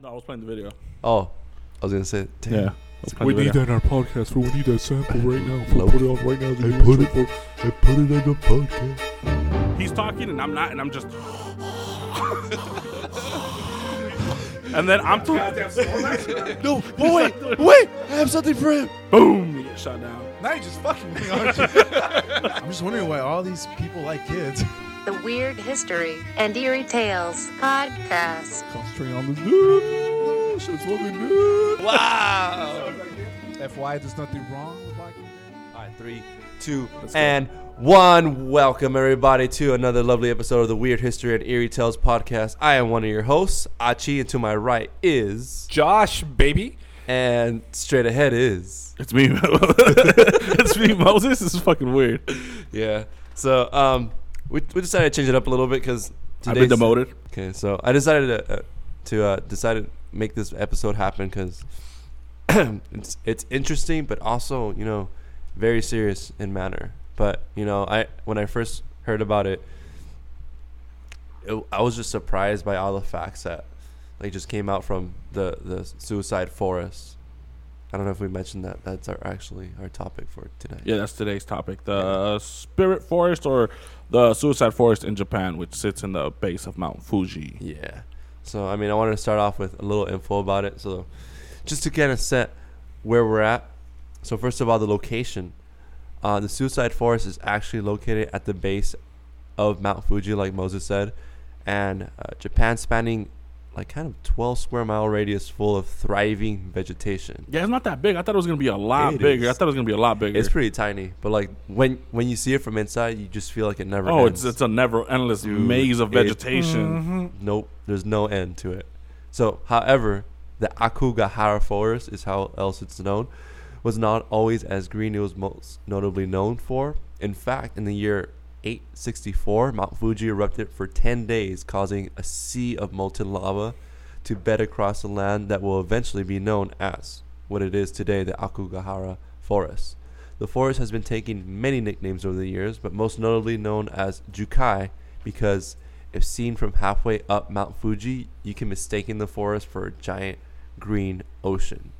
No, I was playing the video. Oh, I was gonna say. Damn. Yeah. We need that in our podcast. Fool. We need that sample right now. Fool. Nope. Put it on right now. I put it- I put it in the podcast. He's talking and I'm not, and I'm just. and then I'm talking. No, but wait, wait! I have something for him. Boom! You get shot down. Now you're just fucking me, aren't you? I'm just wondering why all these people like kids. The Weird History and Eerie Tales podcast. Concentrate on this dude. Shit's fucking good. Wow! FY, there's nothing wrong with liking All right, three, two, Let's go. and one. Welcome everybody to another lovely episode of the Weird History and Eerie Tales podcast. I am one of your hosts, Achi, and to my right is, Josh, baby. and straight ahead is, It's me. it's me, Moses. This is fucking weird. yeah. So, um, we, we decided to change it up a little bit because I've been demoted. Okay, so I decided to uh, to uh, decided to make this episode happen because it's it's interesting, but also you know very serious in manner. But you know, I when I first heard about it, it I was just surprised by all the facts that like just came out from the the suicide forest. I don't know if we mentioned that. That's our actually our topic for tonight. Yeah, that's today's topic. The spirit forest or the suicide forest in Japan, which sits in the base of Mount Fuji. Yeah. So I mean, I wanted to start off with a little info about it. So just to kind of set where we're at. So first of all, the location. Uh, the suicide forest is actually located at the base of Mount Fuji, like Moses said, and uh, Japan spanning like kind of 12 square mile radius full of thriving vegetation. Yeah, it's not that big. I thought it was gonna be a lot It bigger. I thought it was gonna be a lot bigger. It's pretty tiny, but like when when you see it from inside, you just feel like it never oh, ends. oh, ends. it's it's a never endless Dude, maze of it- vegetation. Mm-hmm. Nope, there's no end to it. So, however, the Aokigahara forest is how else it's known, was not always as green it was most notably known for. In fact, in the year 864, Mount Fuji erupted for 10 days, causing a sea of molten lava to bed across the land that will eventually be known as what it is today, the Aokigahara forest. The forest has been taking many nicknames over the years, but most notably known as Jukai because if seen from halfway up Mount Fuji, you can mistaken the forest for a giant green ocean.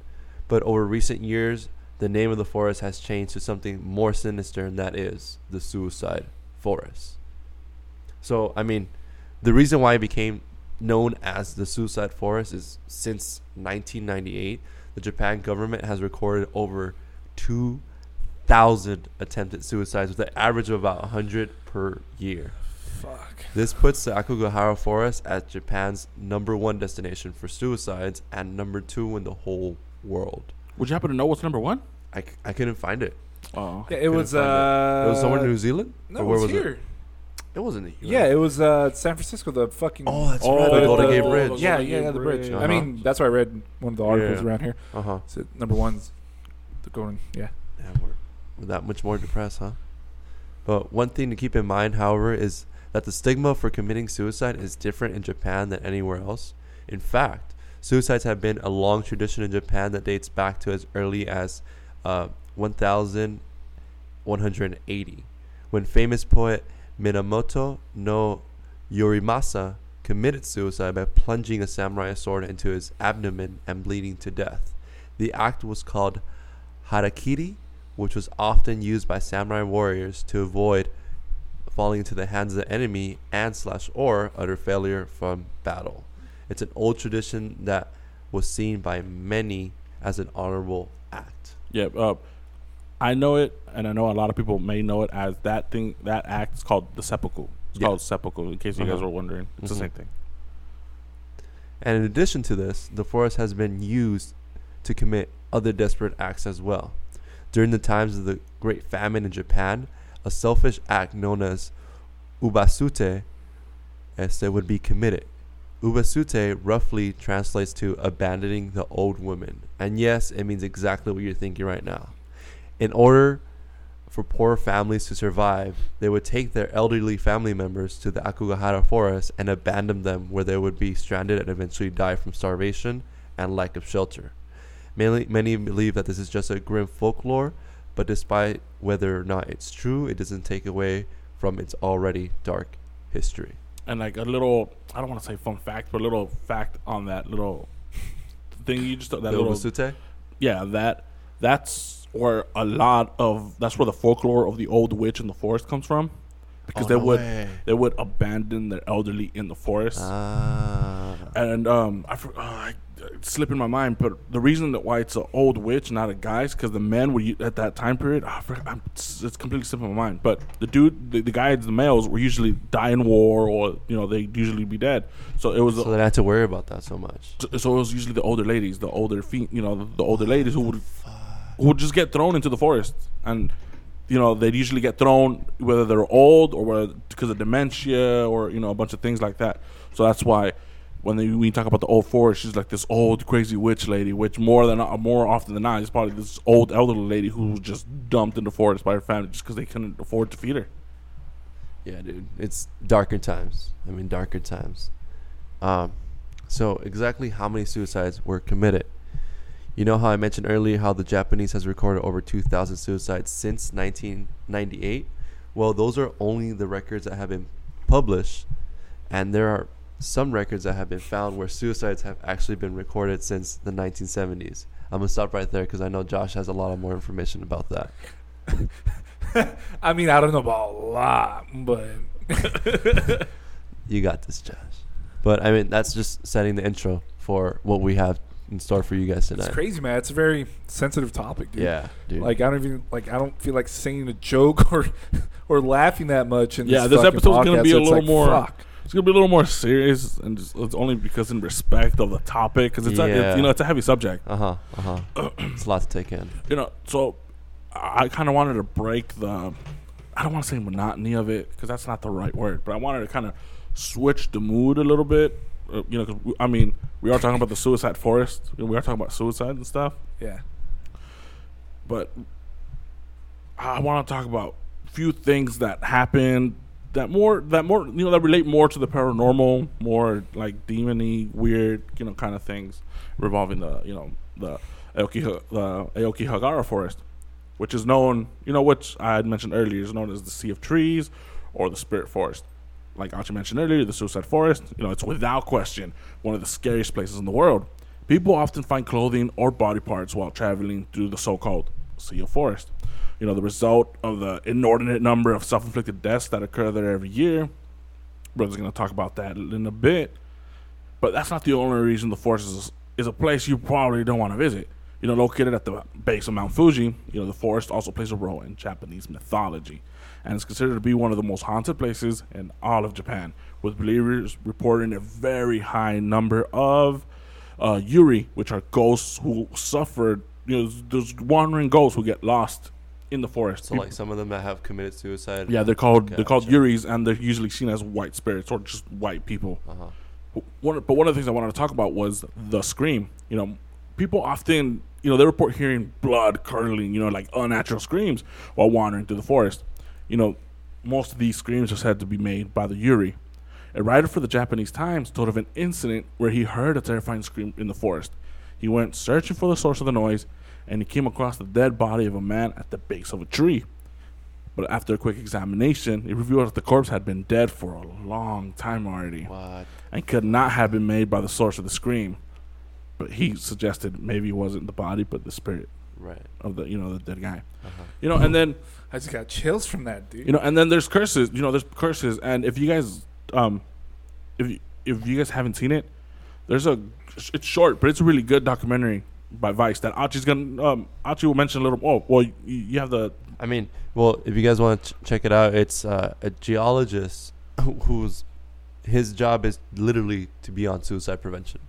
But over recent years, the name of the forest has changed to something more sinister, and that is the suicide forest. So, I mean, the reason why it became known as the suicide forest is since 1998, the Japan government has recorded over 2,000 attempted suicides with an average of about 100 per year. Fuck. This puts the Aokigahara Forest as Japan's number one destination for suicides and number two in the whole world. Would you happen to know what's number one? I, c- I couldn't find it. Oh, Yeah, it was. Uh, it was somewhere in New Zealand? No, Or it was was here. it? It wasn't the Yeah, it was uh, San Francisco. The fucking. Oh, that's Oh, right. The the- Golden Gate the- Bridge. yeah, Golden yeah, yeah, the bridge. Bridge. I Uh-huh. mean, that's why I read one of the articles Yeah. around here. Uh huh. So number one's the Golden. Yeah. Yeah, we're, we're that much more depressed, huh? But one thing to keep in mind, however, is that the stigma for committing suicide is different in Japan than anywhere else. In fact, suicides have been a long tradition in Japan that dates back to as early as uh, 1180, when famous poet Minamoto no Yorimasa committed suicide by plunging a samurai sword into his abdomen and bleeding to death. The act was called harakiri, which was often used by samurai warriors to avoid falling into the hands of the enemy and slash or utter failure from battle. It's an old tradition that was seen by many as an honorable act. yeah. Uh, I know it, and I know a lot of people may know it as that thing. That act is called the seppuku. It's Yeah. called seppuku. In case you guys Uh-huh. were wondering, it's Mhm. the same thing. And in addition to this, the forest has been used to commit other desperate acts as well. During the times of the Great Famine in Japan, a selfish act known as ubasute este would be committed. Ubasute roughly translates to abandoning the old woman. And yes, it means exactly what you're thinking right now. In order for poor families to survive, they would take their elderly family members to the Aokigahara forest and abandon them where they would be stranded and eventually die from starvation and lack of shelter. Many, many believe that this is just a grim folklore, but despite whether or not it's true, it doesn't take away from its already dark history. And like a little, I don't want to say fun fact, but a little fact on that little thing you just that little Obasute? yeah that that's where a lot of that's where the folklore of the old witch in the forest comes from because Oh, they no would way. they would abandon their elderly in the forest Ah. and um I for, oh, I, it's slipping my mind but the reason that why it's an old witch not a guy's because the men were at that time period oh, I forgot, I'm, it's, it's completely slipping my mind but the dude the, the guys the males were usually die in war or you know they usually be dead so it was So they didn't to worry about that so much. so, so it was usually the older ladies, the older fe- you know, the, the older ladies who would who just get thrown into the forest, and you know they'd usually get thrown whether they're old or because of dementia or you know a bunch of things like that. So that's why when they, we talk about the old forest, she's like this old crazy witch lady, which more than more often than not is probably this old elderly lady who was just dumped in the forest by her family just because they couldn't afford to feed her. Yeah, dude. It's darker times. I mean, darker times. Um, so exactly how many suicides were committed? You know how I mentioned earlier how the Japanese has recorded over 2,000 suicides since 1998? Well, those are only the records that have been published, and there are some records that have been found where suicides have actually been recorded since the 1970s. I'm gonna stop right there because I know Josh has a lot of more information about that. I mean, I don't know about a lot, but You got this, Josh. But I mean, that's just setting the intro for what we have in store for you guys tonight. it's crazy, man. It's a very sensitive topic, dude. Yeah, dude. Like I don't even like I don't feel like saying a joke or or laughing that much. In Yeah, this, this fucking episode's gonna be a so it's little like, more- Fuck. It's gonna be a little more serious, and just, it's only because in respect of the topic, because it's, a, Yeah. it's you know it's a heavy subject. uh huh. Uh huh. it's a lot to take in. you know, so I, I kind of wanted to break the, I don't want to say monotony of it because that's not the right word, but I wanted to kind of switch the mood a little bit. Uh, you know, 'cause I mean, we are talking about the suicide forest. You know, we are talking about suicide and stuff, Yeah. but I want to talk about a few things that happened that more that more you know that relate more to the paranormal, more like demony, weird, you know, kind of things revolving the you know the Aoki the Aokigahara forest, which is known you know which I had mentioned earlier is known as the Sea of Trees or the Spirit Forest. Like Archie mentioned earlier, the Suicide Forest, you know, it's without question one of the scariest places in the world. People often find clothing or body parts while traveling through the so-called Sea of Forest. You know, the result of the inordinate number of self-inflicted deaths that occur there every year. Brother's going to talk about that in a bit. But that's not the only reason the forest is, is a place you probably don't want to visit. You know, located at the base of Mount Fuji, you know, the forest also plays a role in Japanese mythology and is considered to be one of the most haunted places in all of Japan, with believers reporting a very high number of uh, yuri, which are ghosts who suffered, you know, those wandering ghosts who get lost in the forest. So like some of them that have committed suicide. yeah, they're called they're called yuris, and they're usually seen as white spirits or just white people. Uh huh. One, but one of the things I wanted to talk about was the scream. You know, people often, you know, they report hearing blood curdling, you know, like unnatural screams while wandering through the forest. You know, most of these screams are said to be made by the Yuri. A writer for the Japanese Times told of an incident where he heard a terrifying scream in the forest. He went searching for the source of the noise, and he came across the dead body of a man at the base of a tree. But after a quick examination, it revealed that the corpse had been dead for a long time already What? and could not have been made by the source of the scream. But he suggested maybe it wasn't the body, but the spirit Right. of the you know the dead guy. Uh-huh. You know, and then I just got chills from that, dude. you know, and then there's curses. You know, there's curses, and if you guys, um, if you, if you guys haven't seen it, there's a it's short, but it's a really good documentary by Vice that Archie's gonna um Achi will mention a little. Oh, well, you, you have the I mean, well, if you guys want to ch- check it out, it's uh, a geologist who- whose his job is literally to be on suicide prevention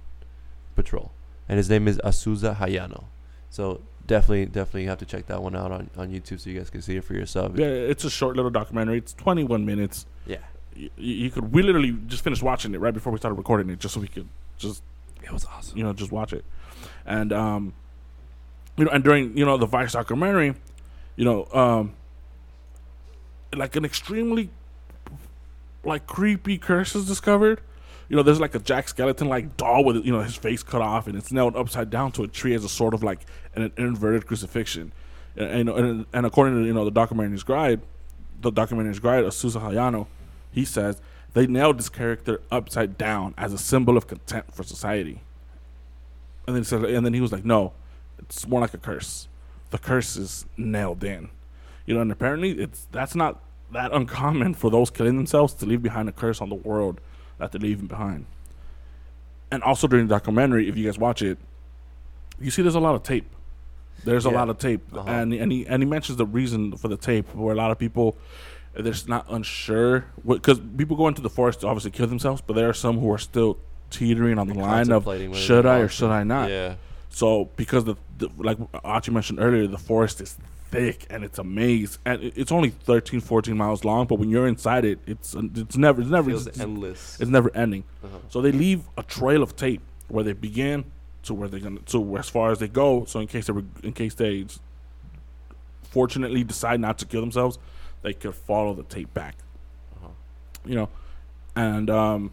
patrol, and his name is Azusa Hayano. So definitely, definitely have to check that one out on, on YouTube so you guys can see it for yourself. yeah, it's a short little documentary. It's 21 minutes. Yeah. You, you could we literally just finished watching it right before we started recording it, just so we could just it was awesome. you know just watch it and um you know and during you know the vice documentary you know um like an extremely like creepy curse is discovered you know there's like a jack skeleton like doll with you know his face cut off and it's nailed upside down to a tree as a sort of like an, inverted crucifixion and, and, and, according to you know the documentary's guide the documentary's guide Azusa Hayano he says they nailed this character upside down as a symbol of contempt for society And then he said, and then he was like, no, it's more like a curse. The curse is nailed in, you know. And apparently, it's that's not that uncommon for those killing themselves to leave behind a curse on the world that they're leaving behind. And also during the documentary, if you guys watch it, you see there's a lot of tape. There's a lot of tape, Uh-huh. and and he and he mentions the reason for the tape, where a lot of people they're just not unsure because people go into the forest to obviously kill themselves, but there are some who are still teetering on the line of should I or should. I not. Yeah. So because the, the like Archie mentioned earlier, the forest is thick and it's a maze, and it's only 13, 14 miles long. But when you're inside it, it's it's never it's never Feels it's, endless. it's never ending. Uh-huh. So they leave a trail of tape where they begin to where they're gonna to as far as they go. So in case they were, in case they fortunately decide not to kill themselves, they could follow the tape back. Uh-huh. You know, and um,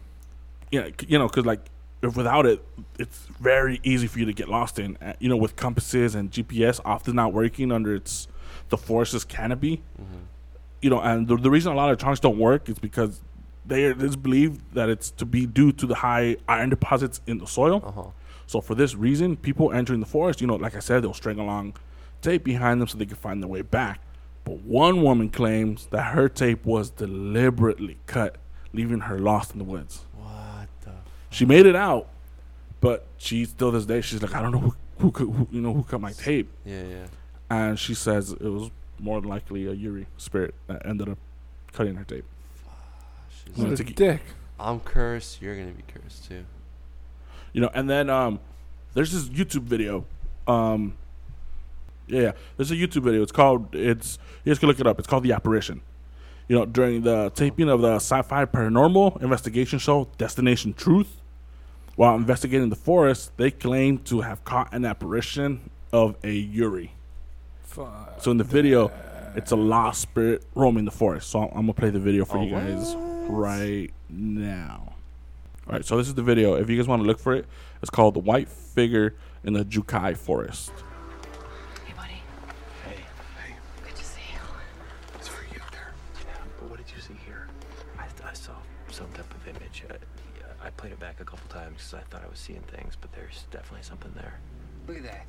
you know, you know, because like without it, it's very easy for you to get lost in. Uh, you know, with compasses and GPS often not working under its the forest's canopy. Mhm. You know, and the, the reason a lot of electronics don't work is because they it's believed that it's to be due to the high iron deposits in the soil. Uh-huh. So for this reason, people entering the forest, you know, like I said, they'll string along tape behind them so they can find their way back. But one woman claims that her tape was deliberately cut, leaving her lost in the woods. She made it out, but she still this day she's like, I don't know who, who, cut- who you know who cut my tape, Yeah, yeah. and she says it was more than likely a Yuri spirit that ended up cutting her tape. She's What a dick. I'm cursed. You're gonna be cursed too. You know, and then um, there's this YouTube video. Um, yeah, yeah, there's a YouTube video. It's called. It's you guys can look it up. It's called The Apparition. You know, during the taping of the sci-fi paranormal investigation show Destination Truth, while investigating the forest, they claim to have caught an apparition of a Yuri. Fuck. So in the video, it's a lost spirit roaming the forest. So I'm gonna play the video for Oh, you guys what? right now. All right, so this is the video. If you guys want to look for it, it's called "The White Figure in the Jukai Forest." Seeing things, but there's definitely something there. Look at that.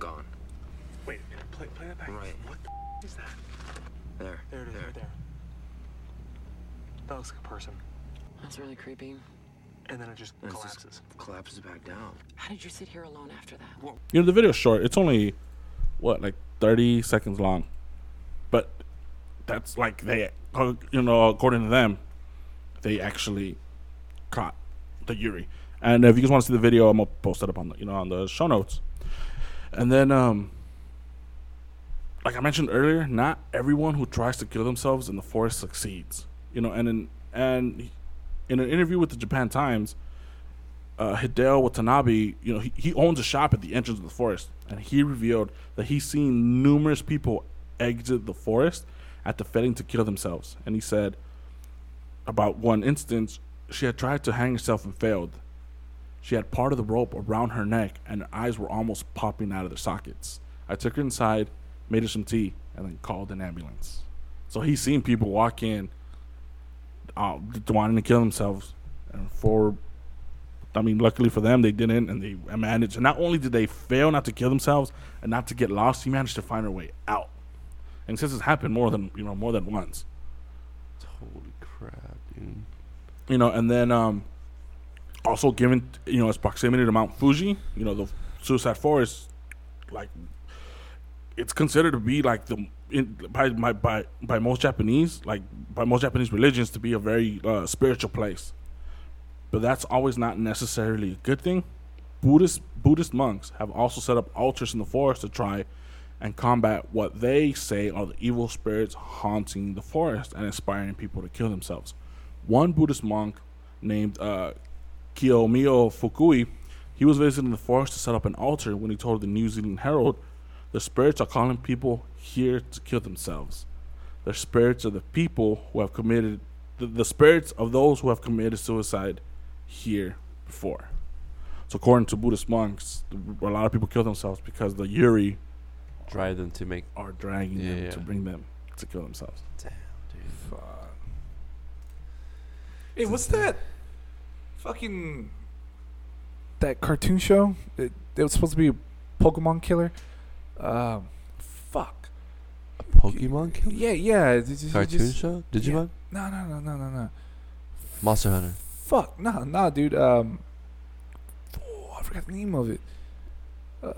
Gone. Wait a minute, play, play that back. Right. What the f- is that? There. There it is, right there. That looks like a person. That's really creepy. And then it just And it's just collapses. collapses back down. How did you sit here alone after that? Well You know, the video's short. It's only what like 30 seconds long, but that's like they, you know, according to them, they actually caught the Yuri. And if you guys want to see the video, I'm gonna post it up on the, you know, on the show notes. And then, um, like I mentioned earlier, not everyone who tries to kill themselves in the forest succeeds. You know, and in and in an interview with the Japan Times, uh, Hideo Watanabe, you know, he, he owns a shop at the entrance of the forest, and he revealed that he's seen numerous people exit the forest after failing to kill themselves. And he said about one instance, she had tried to hang herself and failed. She had part of the rope around her neck, and her eyes were almost popping out of their sockets. I took her inside, made her some tea, and then called an ambulance. So he's seen people walk in, uh, wanting to kill themselves, and for I mean, luckily for them, they didn't, and they managed. And not only did they fail not to kill themselves and not to get lost, he managed to find their way out. And since it's happened more than you know, more than once, Holy crap, dude. You know, and then um, also given you know its proximity to Mount Fuji, you know, the Suicide Forest, like it's considered to be like the in, by, by by by most Japanese, like by most Japanese religions, to be a very uh, spiritual place. But that's always not necessarily a good thing. Buddhist Buddhist monks have also set up altars in the forest to try and combat what they say are the evil spirits haunting the forest and inspiring people to kill themselves. One Buddhist monk named uh, Kiyomiyo Fukui, he was visiting the forest to set up an altar when he told the New Zealand Herald, "The spirits are calling people here to kill themselves. The spirits of the people who have committed, the, the spirits of those who have committed suicide here before." So, according to Buddhist monks, a lot of people kill themselves because the Yuri Drive them to make. are dragging them Yeah, to bring them to kill themselves. Damn, dude. Fuck. Hey, what's that? Fucking that cartoon show. It, it was supposed to be a Pokemon killer. Um, fuck. A Pokemon killer? Yeah, yeah. it's just- Cartoon just- show? Digimon? No, no, no, no, no, no. Monster Hunter. Fuck, no, no, dude. Um, oh, I forgot the name of it. Uh,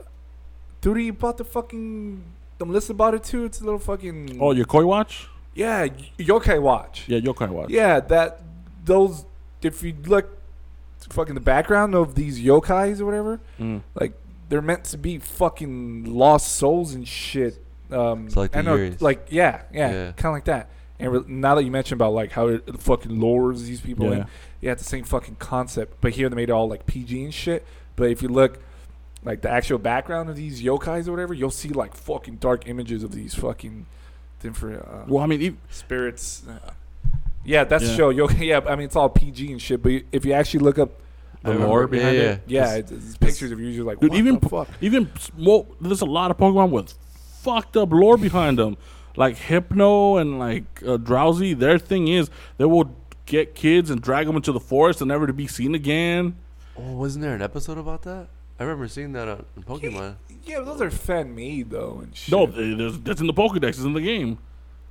dude, he bought the fucking. The Melissa bought it too. It's a little fucking. Oh, your Koi Watch? yeah, y- Yokai Watch. Yeah, Yokai Watch. Yeah, that those. If you look, fucking the background of these yokais or whatever, Mm. like they're meant to be fucking lost souls and shit. Um, It's like the I know, Yuris. like yeah, yeah, Yeah. kind of like that. And re- now that you mentioned about like how it fucking lures these people in, Yeah. yeah, it's the same fucking concept. But here they made it all like PG and shit. But if you look, like the actual background of these yokais or whatever, you'll see like fucking dark images of these fucking different uh, Well, I mean, ev- spirits. Uh, yeah, that's the Yeah. show. Yokai. Yeah, I mean it's all PG and shit. But if you actually look up the lore behind yeah, it. yeah, It's- it's, it's pictures of usually like Dude, what even the po- fuck. even small, there's a lot of Pokemon with fucked up lore behind them. Like Hypno and like uh, Drowzee, their thing is they will get kids and drag them into the forest and never to be seen again. Oh, wasn't there an episode about that? I remember seeing that on on Pokemon. Yeah, but those are fan made though and shit. No, there's, that's in the Pokedex. It's in the game.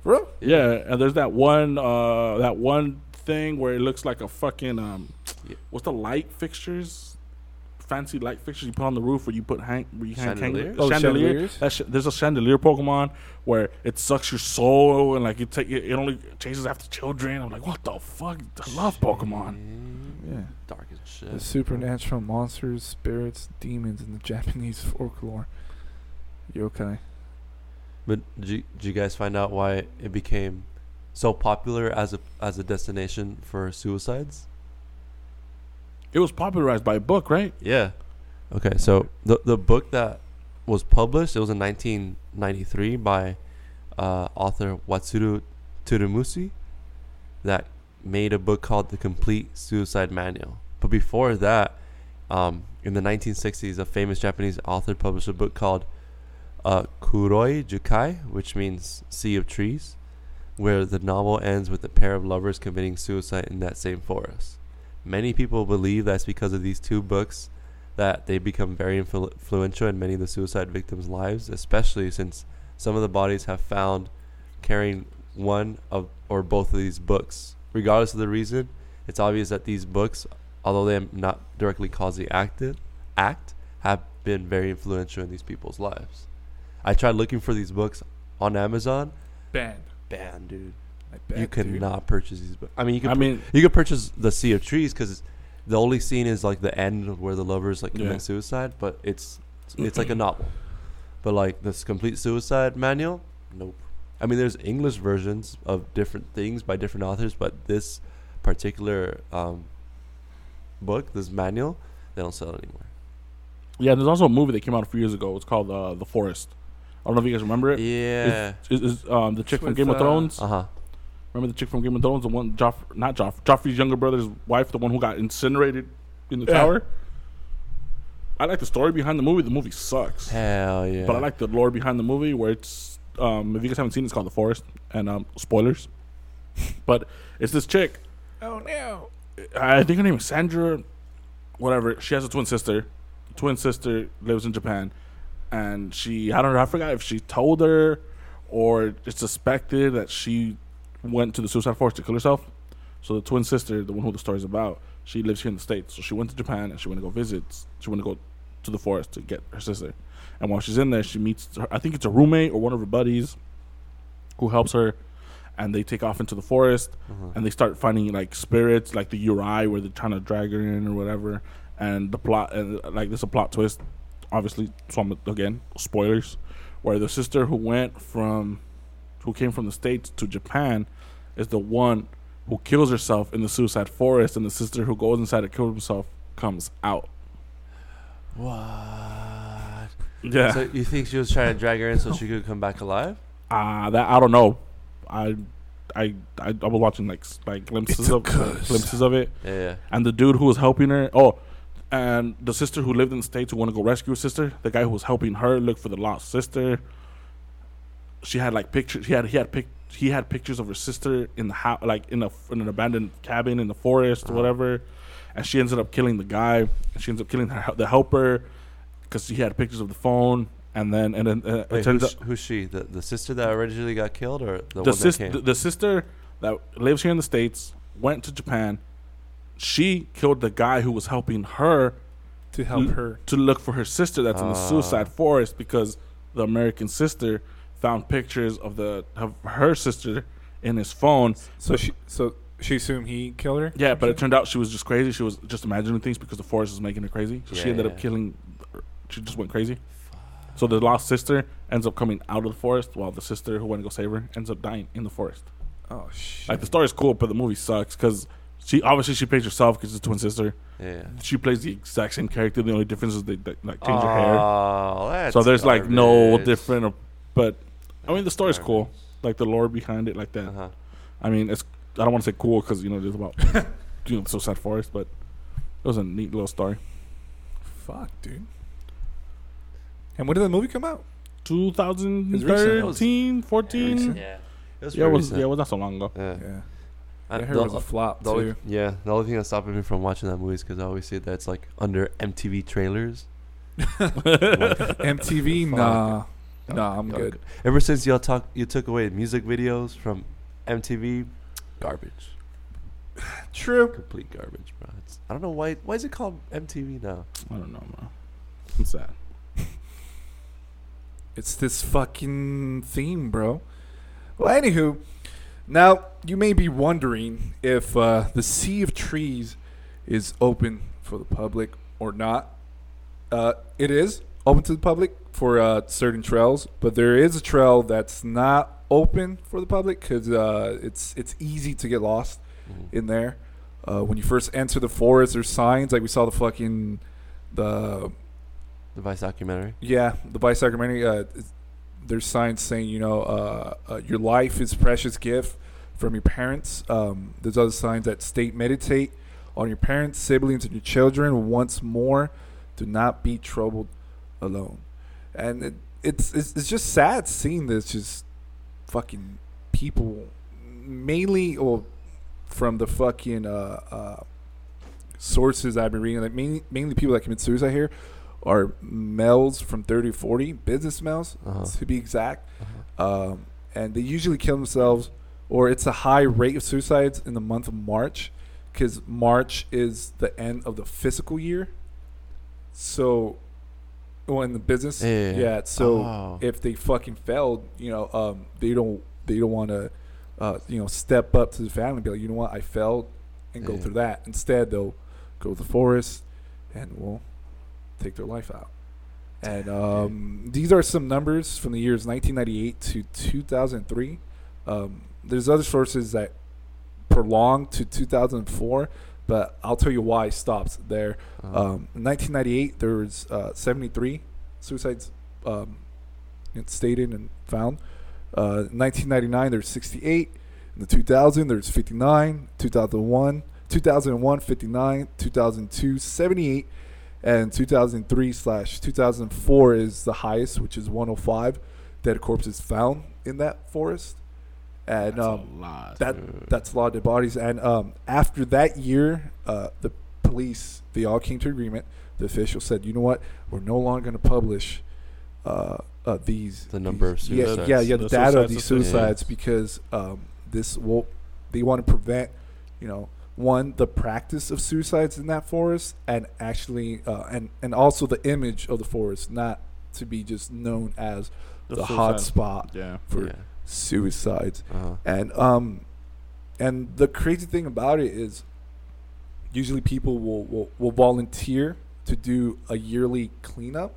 For real? Yeah, and there's that one uh that one thing where it looks like a fucking um Yeah. what's the light fixtures? Fancy light fixtures you put on the roof where you put hang where you hang Chandeliers? hang- Oh, chandelier. That sh- there's a chandelier Pokemon where it sucks your soul and like you take it only chases after children. I'm like, what the fuck? I love Pokemon. Yeah. Dark as shit. The supernatural monsters, spirits, demons in the Japanese folklore. Yokai. But did you, did you guys find out why it became so popular as a as a destination for suicides? It was popularized by a book, right? Yeah. Okay, so the the book that was published, it was in 1993 by uh, author Wataru Tsurumi that made a book called The Complete Suicide Manual. But before that, um, in the 1960s, a famous Japanese author published a book called uh, Kuroi Jukai, which means Sea of Trees, where the novel ends with a pair of lovers committing suicide in that same forest. Many people believe that's because of these two books that they become very influ- influential in many of the suicide victims' lives, especially since some of the bodies have found carrying one of or both of these books. Regardless of the reason, it's obvious that these books, although they have not directly caused the act, have been very influential in these people's lives. I tried looking for these books on Amazon. Banned. Banned, dude. Bet, you dude. cannot purchase these books. I mean, you can. I pur- mean, you could purchase the Sea of Trees because the only scene is like the end where the lovers like commit Yeah. suicide, but it's it's like a novel. But like this complete suicide manual, nope. I mean, there's English versions of different things by different authors, but this particular um, book, this manual, they don't sell it anymore. yeah. There's also a movie that came out a few years ago. It's called uh, The Forest. I don't know if you guys remember it. Yeah. Is is um, the chick from Game of Thrones? Uh huh. Remember the chick from Game of Thrones, the one Joff, not Joff, Joffrey's younger brother's wife, the one who got incinerated in the Yeah. tower. I like the story behind the movie. The movie sucks, Hell yeah. but I like the lore behind the movie where it's. Um, if you guys haven't seen, it, it's called The Forest, and um, spoilers. but it's this chick. Oh no. I think her name is Sandra. Whatever. She has a twin sister. Twin sister lives in Japan, and she I don't know. I forgot if she told her or it's suspected that she went to the suicide forest to kill herself. So the twin sister, the one who the story's about, she lives here in the states. So she went to Japan and she went to go visit. She went to go to the forest to get her sister. And while she's in there, she meets her, I think it's a roommate or one of her buddies who helps her. And they take off into the forest Uh-huh. and they start finding like spirits, like the Uri, where they're trying to drag her in or whatever. And the plot, and like there's a plot twist, obviously. So I'm again spoilers, where the sister who went from, who came from the states to Japan, is the one who kills herself in the suicide forest, and the sister who goes inside to kill herself comes out. What? Yeah, So you think she was trying to drag her in so she could come back alive? uh, that I don't know. I, I, I, I was watching like like glimpses of glimpses of it. Yeah. yeah. and the dude who was helping her oh and the sister who lived in the states who want to go rescue her sister the guy who was helping her look for the lost sister she had like pictures he had he had pic he had pictures of her sister in the house like in a in an abandoned cabin in the forest or Uh-huh. whatever and she ended up killing the guy. and She ends up killing her, the helper because he had pictures of the phone, and then and then uh, it Wait, who's, who's she? The the sister that originally got killed, or the, the, one sis- that the, the sister that lives here in the states went to Japan. She killed the guy who was helping her to help l- her. to look for her sister that's in the Ah. suicide forest because the American sister found pictures of the of her sister in his phone. So she so she assumed he killed her. Yeah, but it turned out she was just crazy. She was just imagining things because the forest was making her crazy. So she Yeah, ended up yeah. killing. She just went crazy. So the lost sister ends up coming out of the forest, while the sister who went to go save her ends up dying in the forest. Oh shit. Like the story's cool, but the movie sucks because she obviously she plays herself because it's a twin sister. yeah. She plays the exact same character. The only difference is they, they like change her hair. Oh, that's So there's like no garbage. different, but I mean the story's cool. Like the lore behind it, like that. Uh-huh. I mean, it's I don't want to say cool because you know it's about you know so sad forest, but it was a neat little story. Fuck, dude. And when did the movie come out? 2013, 14. Recent. Yeah. It was Yeah, it was yeah, it was not so long ago. Yeah. Yeah. I- heard the- it was a flop the only- too. yeah, the only thing that's stopping me from watching that movie is because I always see that it's like under MTV trailers. MTV, nah, nah, I'm good. Ever since y'all talk, you took away music videos from MTV, garbage, True. complete garbage, bro. It's, I don't know why. Why is it called MTV now? I don't know, man. I'm sad. It's this fucking theme, bro. Well, anywho, now you may be wondering if uh, the Sea of Trees is open for the public or not. Uh, it is open to the public for uh, certain trails, but there is a trail that's not open for the public because uh, it's it's easy to get lost in there. Uh, when you first enter the forest, there's signs like we saw the fucking the The Vice documentary. yeah, the Vice documentary. There's signs saying, you know, uh, uh, your life is precious gift from your parents. Um, there's other signs that state meditate on your parents, siblings, and your children. Once more, do not be troubled alone. And it, it's, it's it's just sad seeing this just fucking people, mainly or from the fucking uh, uh, sources I've been reading, like mainly mainly people that commit suicide here are males from 30 to 40, business males Uh-huh. to be exact. Uh-huh. Um, and they usually kill themselves, or it's a high rate of suicides in the month of March, because March is the end of the fiscal year. So, well, in the business, Yeah, yeah, yeah. so Oh. if they fucking failed, you know, um, they don't they don't want to, uh, you know, step up to the family and be like, you know what, I failed, and go through that. Instead, they'll go to the forest, and will take their life out. And um, these are some numbers from the years 1998 to 2003. Um, there's other sources that prolong to 2004, but I'll tell you why it stops there. Uh-huh. Um, in 1998, there was uh, 73 suicides um, stated and found. Uh, 1999, there's 68. In the 2000, there's 59. 2001, 2001, 59. 2002, 78. And 2003 slash 2004 is the highest, which is 105 dead corpses found in that forest. And That's um, a lot. that that's a lot of dead bodies. And um, after that year, uh, the police they all came to agreement. The official said, "You know what? We're no longer going to publish uh, uh, these The number of these- yeah, suicides. Yeah, yeah, the, The data of these statistics. suicides because um, this will they want to prevent, you know, one the practice of suicides in that forest, and actually, uh, and and also the image of the forest, not to be just known as the, hot spot Yeah. for yeah. suicides. Uh-huh. And um, and the crazy thing about it is, usually people will, will, will volunteer to do a yearly cleanup.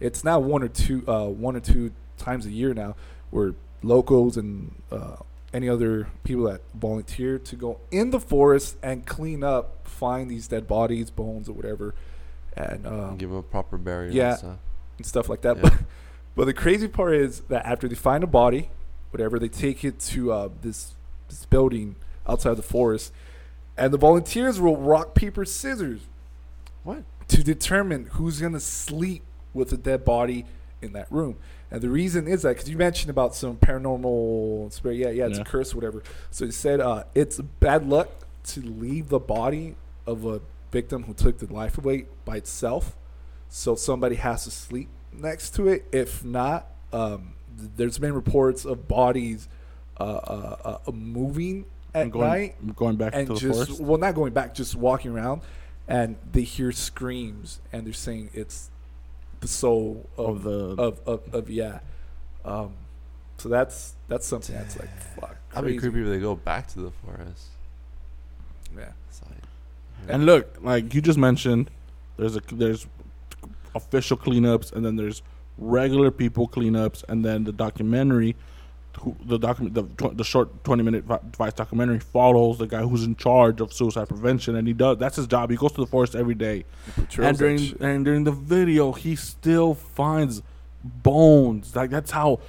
It's now one or two uh, one or two times a year now, where locals and uh, any other people that volunteer to go in the forest and clean up, find these dead bodies, bones, or whatever, and um, Give them a proper burial. yeah. And stuff. and stuff like that. Yeah. But but the crazy part is that after they find a body, whatever, they take it to uh, this this building outside the forest, and the volunteers will rock paper scissors. What? To determine who's gonna sleep with a dead body in that room. And the reason is that because you mentioned about some paranormal spirit, yeah, yeah, it's Yeah. a curse, or whatever. So he said uh, it's bad luck to leave the body of a victim who took the life away by itself, so somebody has to sleep next to it. If not, um, th- there's been reports of bodies uh, uh, uh, moving at And going, night going back and to the just well, not going back, just walking around, and they hear screams, and they're saying it's the soul of Of the- of of, of yeah. Um, so that's that's something that's like fuck. That'd be creepy if they go back to the forest. Yeah. Like, And look, like you just mentioned, there's a there's official cleanups, and then there's regular people cleanups, and then the documentary, who, the document, the, tw- the short twenty minute vi- Vice documentary follows the guy who's in charge of suicide prevention, and he does that's his job. He goes to the forest every day, and during and during the video, he still finds bones. Like that's how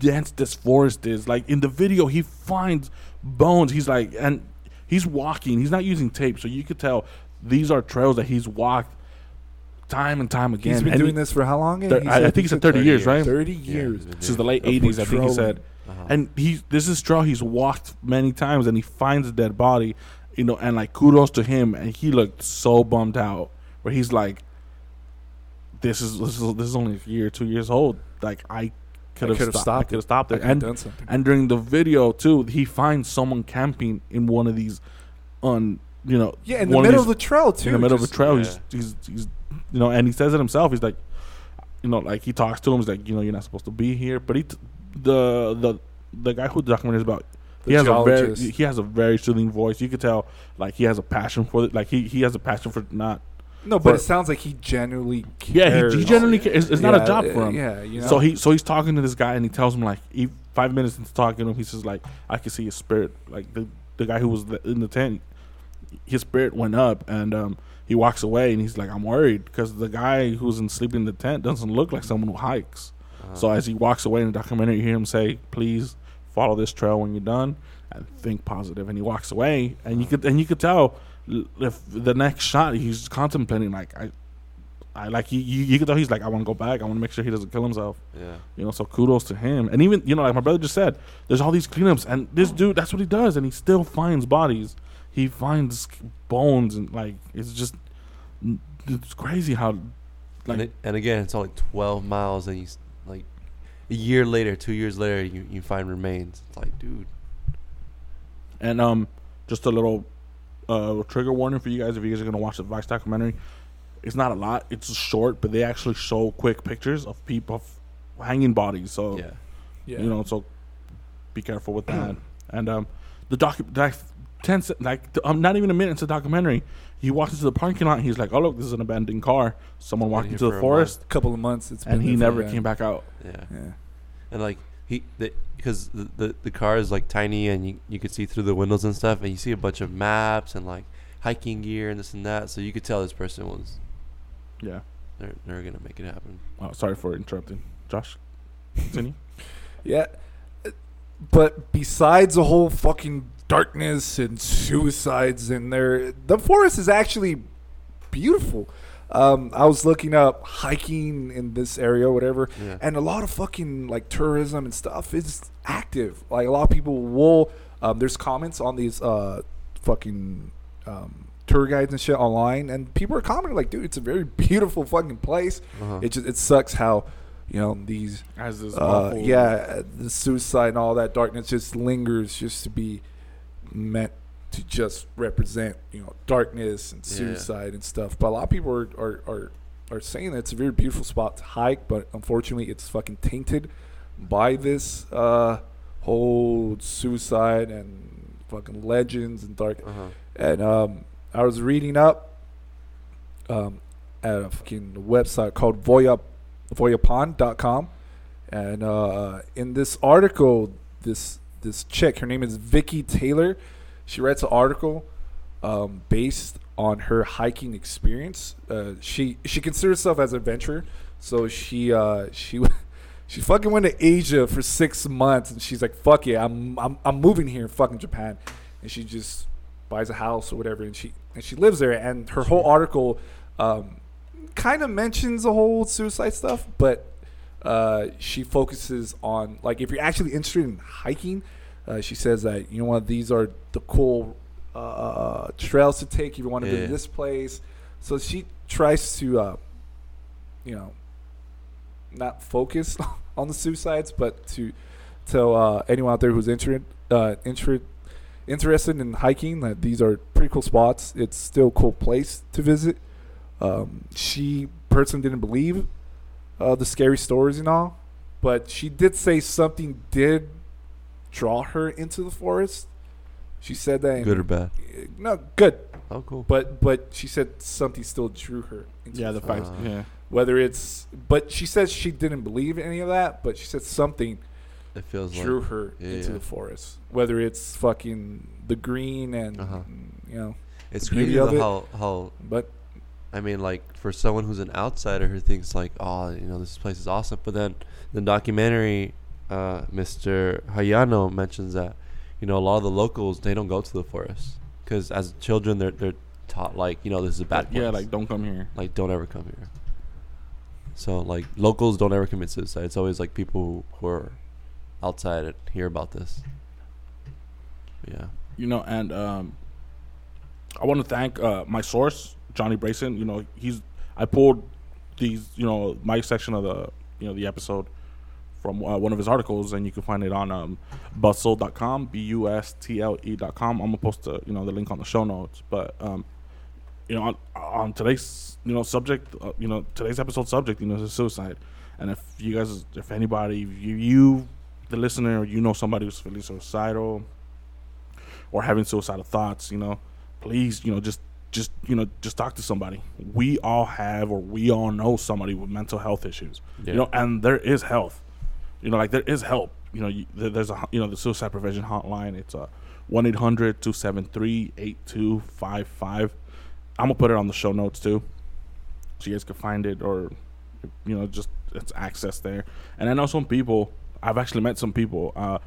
dense this forest is. Like in the video, he finds bones. He's like, and he's walking. He's not using tape, so you could tell these are trails that he's walked time and time again. He's been And doing he- this for how long? thir- I, I think he said said 30 years, years. right? Thirty years. he's been Since the late Of 80s, I think he said. Uh-huh. And he's this is trail he's walked many times, and he finds a dead body, you know. And like kudos to him, and he looked so bummed out, where he's like, "This is this is, this is only a year, two years old. Like I could have stopped, stopped I could have stopped I it." And and during the video too, he finds someone camping in one of these, on you know, yeah, in the middle of these- the trail too. in the middle just- of a trail. yeah. He's, he's, he's, you know, and he says it himself. He's like, you know, like he talks to him. He's like, you know, you're not supposed to be here. But he, t- the the the guy who the documentary is about, The he has a very he has a very soothing voice. You could tell, like he has a passion for it. Like he he has a passion for not. No, but But- it sounds like he genuinely Yeah, cares. he, he generally ca- it's, it's not Yeah, a job uh, for him. Yeah, you know. So he so he's talking to this guy and he tells him like he, five minutes into talking to him he says like I can see his spirit like the the guy who was in the tent his spirit went up and um he walks away and he's like I'm worried because the guy who's in sleeping in the tent doesn't look like someone who hikes. So uh-huh. as he walks away in the documentary, you hear him say, "Please follow this trail when you're done and think positive." And he walks away, and you could and you could tell if the next shot he's contemplating like I. I like you, you. You could tell he's like, I want to go back. I want to make sure he doesn't kill himself. yeah. You know, so kudos to him. And even you know, like my brother just said, there's all these cleanups, and this oh. dude, that's what he does, and he still finds bodies. He finds bones, and like it's just, it's crazy how, and, it, and again, it's only 12 miles, and you like a year later, two years later, you, you find remains. It's like, dude, and um, just a little uh trigger warning for you guys if you guys are gonna watch the Vice documentary. It's not a lot. It's short, but they actually show quick pictures of people of hanging bodies. So yeah, yeah. you know so be careful with that and um the doc like 10 se- like th- um, not even a minute into the documentary he walks into the parking lot and he's like oh look this is an abandoned car someone walked into the for a couple of months. It's and been he there for never that. came back out yeah, Yeah. and like he because the, the the car is like tiny, and you you could see through the windows and stuff, and you see a bunch of maps and like hiking gear and this and that, so you could tell this person was yeah they're they're gonna make it happen. oh, sorry for interrupting josh continue Yeah. Uh, But besides the whole fucking darkness and suicides in there, the forest is actually beautiful. Um, I was looking up hiking in this area, whatever, Yeah. and a lot of fucking like tourism and stuff is active. Like a lot of people will. Um, there's comments on these uh, fucking um, tour guides and shit online, and people are commenting like, "Dude, it's a very beautiful fucking place." Uh-huh. It just it sucks how you know these as this uh, awful- yeah, the suicide and all that darkness just lingers just to be meant to just represent, you know, darkness and Yeah. suicide and stuff. But a lot of people are, are, are, are saying that it's a very beautiful spot to hike, but unfortunately it's fucking tainted by this uh, whole suicide and fucking legends and dark. Uh-huh. And um, I was reading up um, at a fucking website called Voya, voyapon.com. And uh, in this article, this this chick, her name is Vicky Taylor. She writes an article um, based on her hiking experience. Uh, she she considers herself as an adventurer, so she uh, she she fucking went to Asia for six months, and she's like, "Fuck yeah, I'm I'm I'm moving here in fucking Japan," and she just buys a house or whatever, and she and she lives there. And her whole article um, kind of mentions the whole suicide stuff, but uh, she focuses on like if you're actually interested in hiking, uh, she says that you know what these are the cool uh, trails to take if you want to Yeah. visit this place. So she tries to, uh, you know, not focus on the suicides, but to tell uh, anyone out there who's interested, uh, inter- interested in hiking that these are pretty cool spots. It's still a cool place to visit. Um, she personally didn't believe uh, the scary stories and all, but she did say something did draw her into the forest. She said that Good or bad? no good, Oh, cool. but but she said something still drew her. Into Yeah, the the forest. facts. Uh, yeah. Whether it's, but she says she didn't believe any of that, but she said something It feels drew like her yeah, into yeah. the forest. Whether it's fucking the green and Uh-huh. you know, it's the beauty crazy of though it. how how but I mean, like for someone who's an outsider who thinks like, oh, you know, this place is awesome, but then the documentary, uh, Mr. Hayano mentions that, you know, a lot of the locals they don't go to the forest because as children they're they're taught like, you know, this is a bad place. Yeah, like don't come here. like don't ever come here. So like locals don't ever commit suicide. It's always like people who, who are outside and hear about this. Yeah. you know and um i want to thank uh my source johnny brayson you know he's i pulled these you know my section of the you know the episode from uh, one of his articles and you can find it on um bustle.com b-u-s-t-l-e.com i'm gonna post the you know the link on the show notes but um you know on, on today's you know subject uh, you know today's episode subject you know is suicide and if you guys if anybody if you, you the listener you know somebody who's feeling suicidal or having suicidal thoughts, you know, please, you know, just just you know, just talk to somebody. We all have or we all know somebody with mental health issues. Yeah. You know, and there is health. You know, like there is help. You know, you, there's a you know the suicide prevention hotline. It's a one 273 8255 I'm gonna put it on the show notes too, so you guys can find it or you know just it's access there. And I know some people. I've actually met some people. Uh,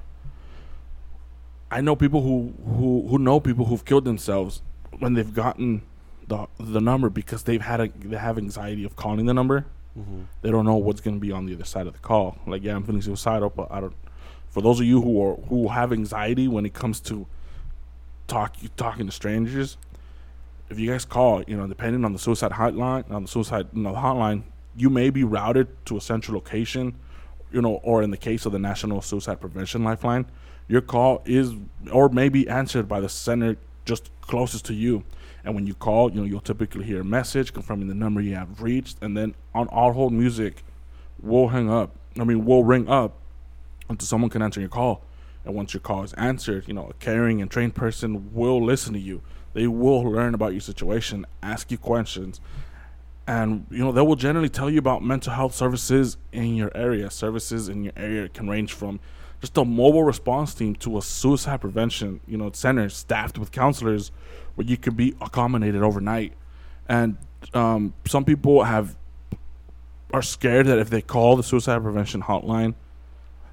I know people who, who, who know people who've killed themselves when they've gotten the the number because they've had a they have anxiety of calling the number. Mm-hmm. They don't know what's going to be on the other side of the call. Like, yeah, I'm feeling suicidal, but I don't. For those of you who are who have anxiety when it comes to talk talking to strangers, if you guys call, you know, depending on the suicide hotline, on the suicide you know, hotline, you may be routed to a central location, you know, or in the case of the National Suicide Prevention Lifeline, your call is or may be answered by the center just closest to you. And when you call, you know, you'll typically hear a message confirming the number you have reached, and then on our hold music, we'll hang up. I mean, we'll ring up until someone can answer your call. And once your call is answered, you know, a caring and trained person will listen to you. They will learn about your situation, ask you questions, and you know they will generally tell you about mental health services in your area. Services in your area can range from just a mobile response team to a suicide prevention, you know, center staffed with counselors where you could be accommodated overnight. And um, some people have are scared that if they call the suicide prevention hotline,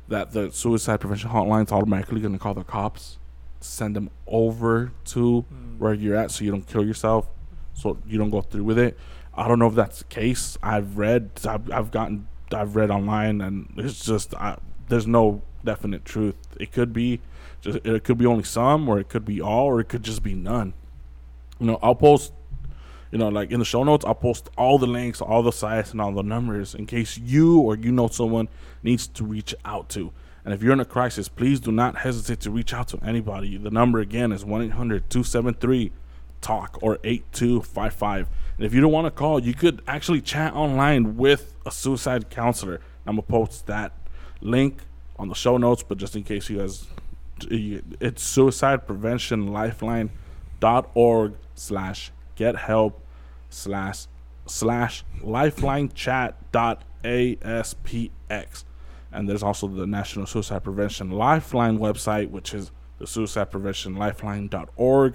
that the suicide prevention hotline is automatically going to call the cops, send them over to where you're at, so you don't kill yourself, so you don't go through with it. I don't know if that's the case. I've read, I've, I've gotten, I've read online, and it's just I, there's no definite truth. It could be, just it could be only some, or it could be all, or it could just be none. You know, I'll post, you know, like in the show notes, I'll post all the links, all the sites, and all the numbers in case you or you know someone needs to reach out to. And if you're in a crisis, please do not hesitate to reach out to anybody. The number again is 1 800 273 TALK or 8255. And if you don't want to call, you could actually chat online with a suicide counselor. I'm going to post that link on the show notes, but just in case you guys, it's suicide prevention lifeline.org slash get help slash slash lifeline chat dot aspx and there's also the national suicide prevention lifeline website which is the suicide prevention lifeline.org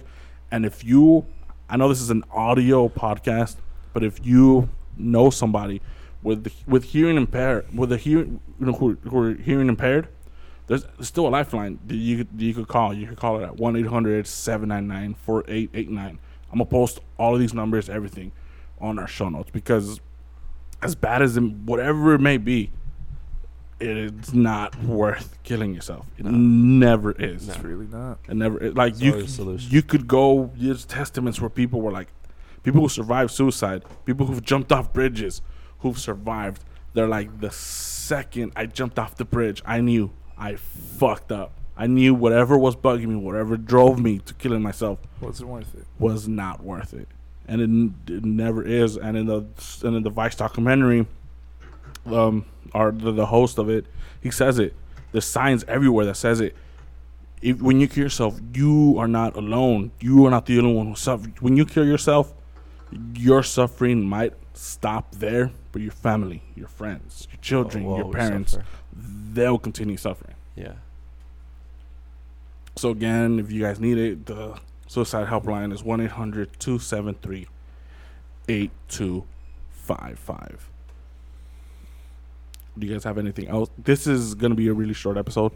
and if you i know this is an audio podcast but if you know somebody with the, with hearing impaired with the hearing you know who, who are hearing impaired there's still a lifeline that you could, you could call. You could call it at 1 800 799 4889. I'm going to post all of these numbers, everything on our show notes because as bad as it, whatever it may be, it's not worth killing yourself. It No. never is. It's really not. It never it, like It's you. always. You could go. There's testaments where people were like, people who survived suicide, people who've jumped off bridges, who've survived. They're like the second I jumped off the bridge, I knew I fucked up. I knew whatever was bugging me, whatever drove me to killing myself, Wasn't worth it. was not worth it, and it, n- it never is. And in the and in the Vice documentary, um, or the, the host of it, he says it. There's signs everywhere that says it. If, when you kill yourself, you are not alone. You are not the only one who suffers. When you kill yourself, your suffering might stop there, but your family, your friends, your children, will your parents, suffer. they'll continue suffering. Yeah. So again, if you guys need it, the suicide helpline is 1-800-273-8255. Do you guys have anything else? This is going to be a really short episode.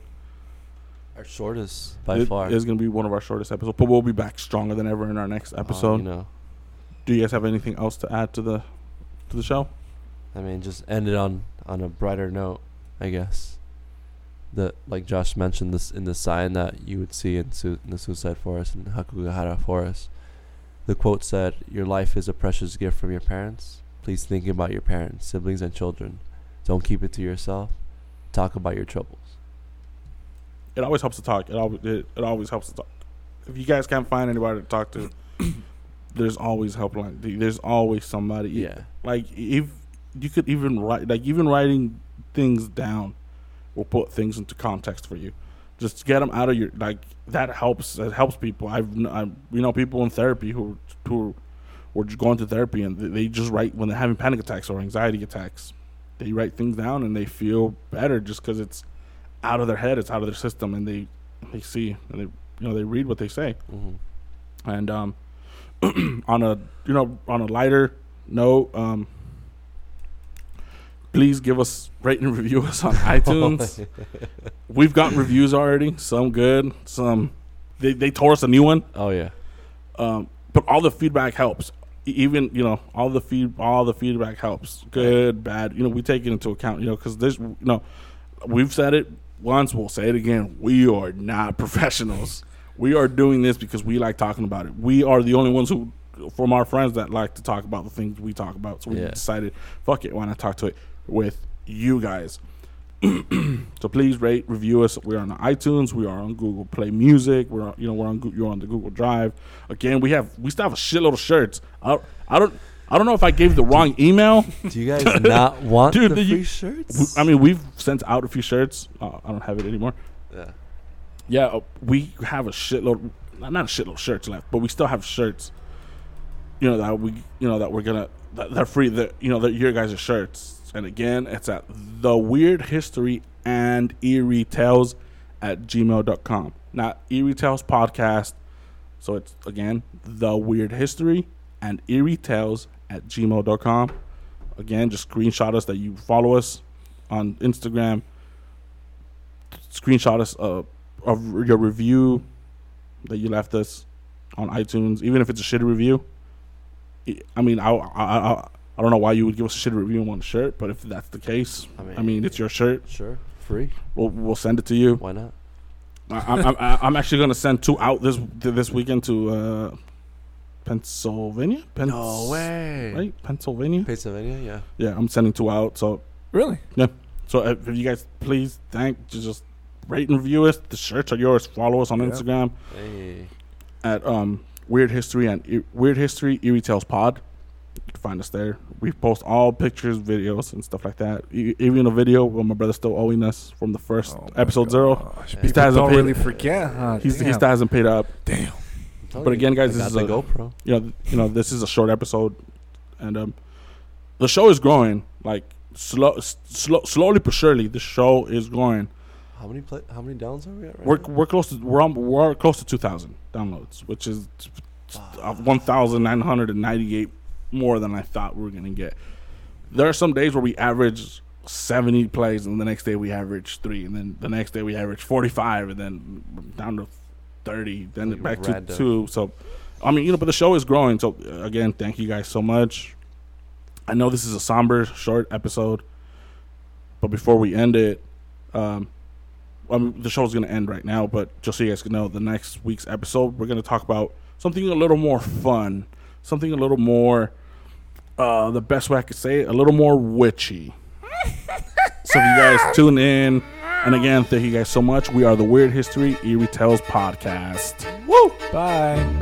Our shortest by It far. is going to be one of our shortest episodes, but we'll be back stronger than ever in our next Uh, episode. you know, Do you guys have anything else to add to the to the show? I mean, just end it on on a brighter note, I guess. The like Josh mentioned this in the sign that you would see in, su- in the suicide forest in Aokigahara forest. The quote said, "Your life is a precious gift from your parents. Please think about your parents, siblings, and children. Don't keep it to yourself. Talk about your troubles." It always helps to talk. It always it, it always helps to talk. If you guys can't find anybody to talk to, there's always helpline. There's always somebody. Yeah. like if you could even write like even writing things down will put things into context for you. Just get them out of your like that helps that helps people. I've I, you know people in therapy who who were just going to therapy and they- just write when they're having panic attacks or anxiety attacks they write things down and they feel better just because it's out of their head it's out of their system and they they see and they you know they read what they say. Hmm and um, on a you know on a lighter note, um, please give us rate and review us on iTunes. We've gotten reviews already, some good, some they they tore us a new one. Oh yeah. Um, but all the feedback helps. Even you know all the feed all the feedback helps. Good, bad. You know we take it into account. You know because there's you know we've said it once. We'll say it again. We are not professionals. We are doing this because we like talking about it. We are the only ones who, from our friends, that like to talk about the things we talk about. So we Yeah. decided, fuck it, why not talk to it with you guys? so please rate, review us. We're on iTunes. We are on Google Play Music. We're on, you know we're on you're on the Google Drive. Again, we have we still have a shitload of shirts. I don't I don't I don't know if I gave the wrong email. Do you guys not want Dude, the the- free you- shirts? I mean, we've sent out a few shirts. Uh, I don't have it anymore. yeah. Yeah, uh, we have a shitload, not not a shitload of shirts left, but we still have shirts. You know that we, you know that we're gonna that they're free. That you know that your guys' shirts. And again, it's at the weird history and eerie tales at gmail.com. Not eerie tales podcast. So it's again the weird history and eerie tales at gmail.com. Again, just screenshot us that you follow us on Instagram. Screenshot us uh, of your review that you left us on iTunes, even if it's a shitty review. I- mean, I, I, I, I don't know why you would give us a shitty review on one shirt, but if that's the case, I I mean- mean, it's your shirt. Sure. Free. We'll, we'll send it to you. Why not? I, I'm, I'm, I'm actually gonna send two out this this weekend to uh, Pennsylvania. Pens- No way. Right, Pennsylvania. Pennsylvania. Yeah. Yeah, I'm sending two out. So Really? Yeah. So if, if you guys please thank just, just rate and review us. The shirts are yours. Follow us on Yeah. Instagram Hey. at um Weird History and E- Weird History Eerie Tales Pod. You can find us there. We post all pictures, videos, and stuff like that. E- even a video where my brother's still owing us from the first Oh my episode zero. gosh, He People still hasn't don't paid- really forget, huh? He's, he Damn. still hasn't paid up. Damn. But again, guys, I this got is the a- GoPro. you know, you know, this is a short episode, and um, the show is growing. Like slow, s- slow, slowly but surely, the show is growing. How many play? How many downs are we at right We're now? we're close to we're on, we're close to two thousand downloads, which is uh, one thousand nine hundred and ninety eight more than I thought we were gonna get. There are some days where we average seventy plays, and the next day we average three, and then the next day we average forty five, and then down to thirty, then Like back to two. So, I mean, you know, but the show is growing. So again, thank you guys so much. I know this is a somber, short episode, but before we end it, Um, um, the show's going to end right now, but just so you guys can know, the next week's episode, we're going to talk about something a little more fun, something a little more, uh, the best way I could say it, a little more witchy. so if you guys tune in, and again, thank you guys so much. We are the Weird History Eerie Tales podcast. Woo! Bye.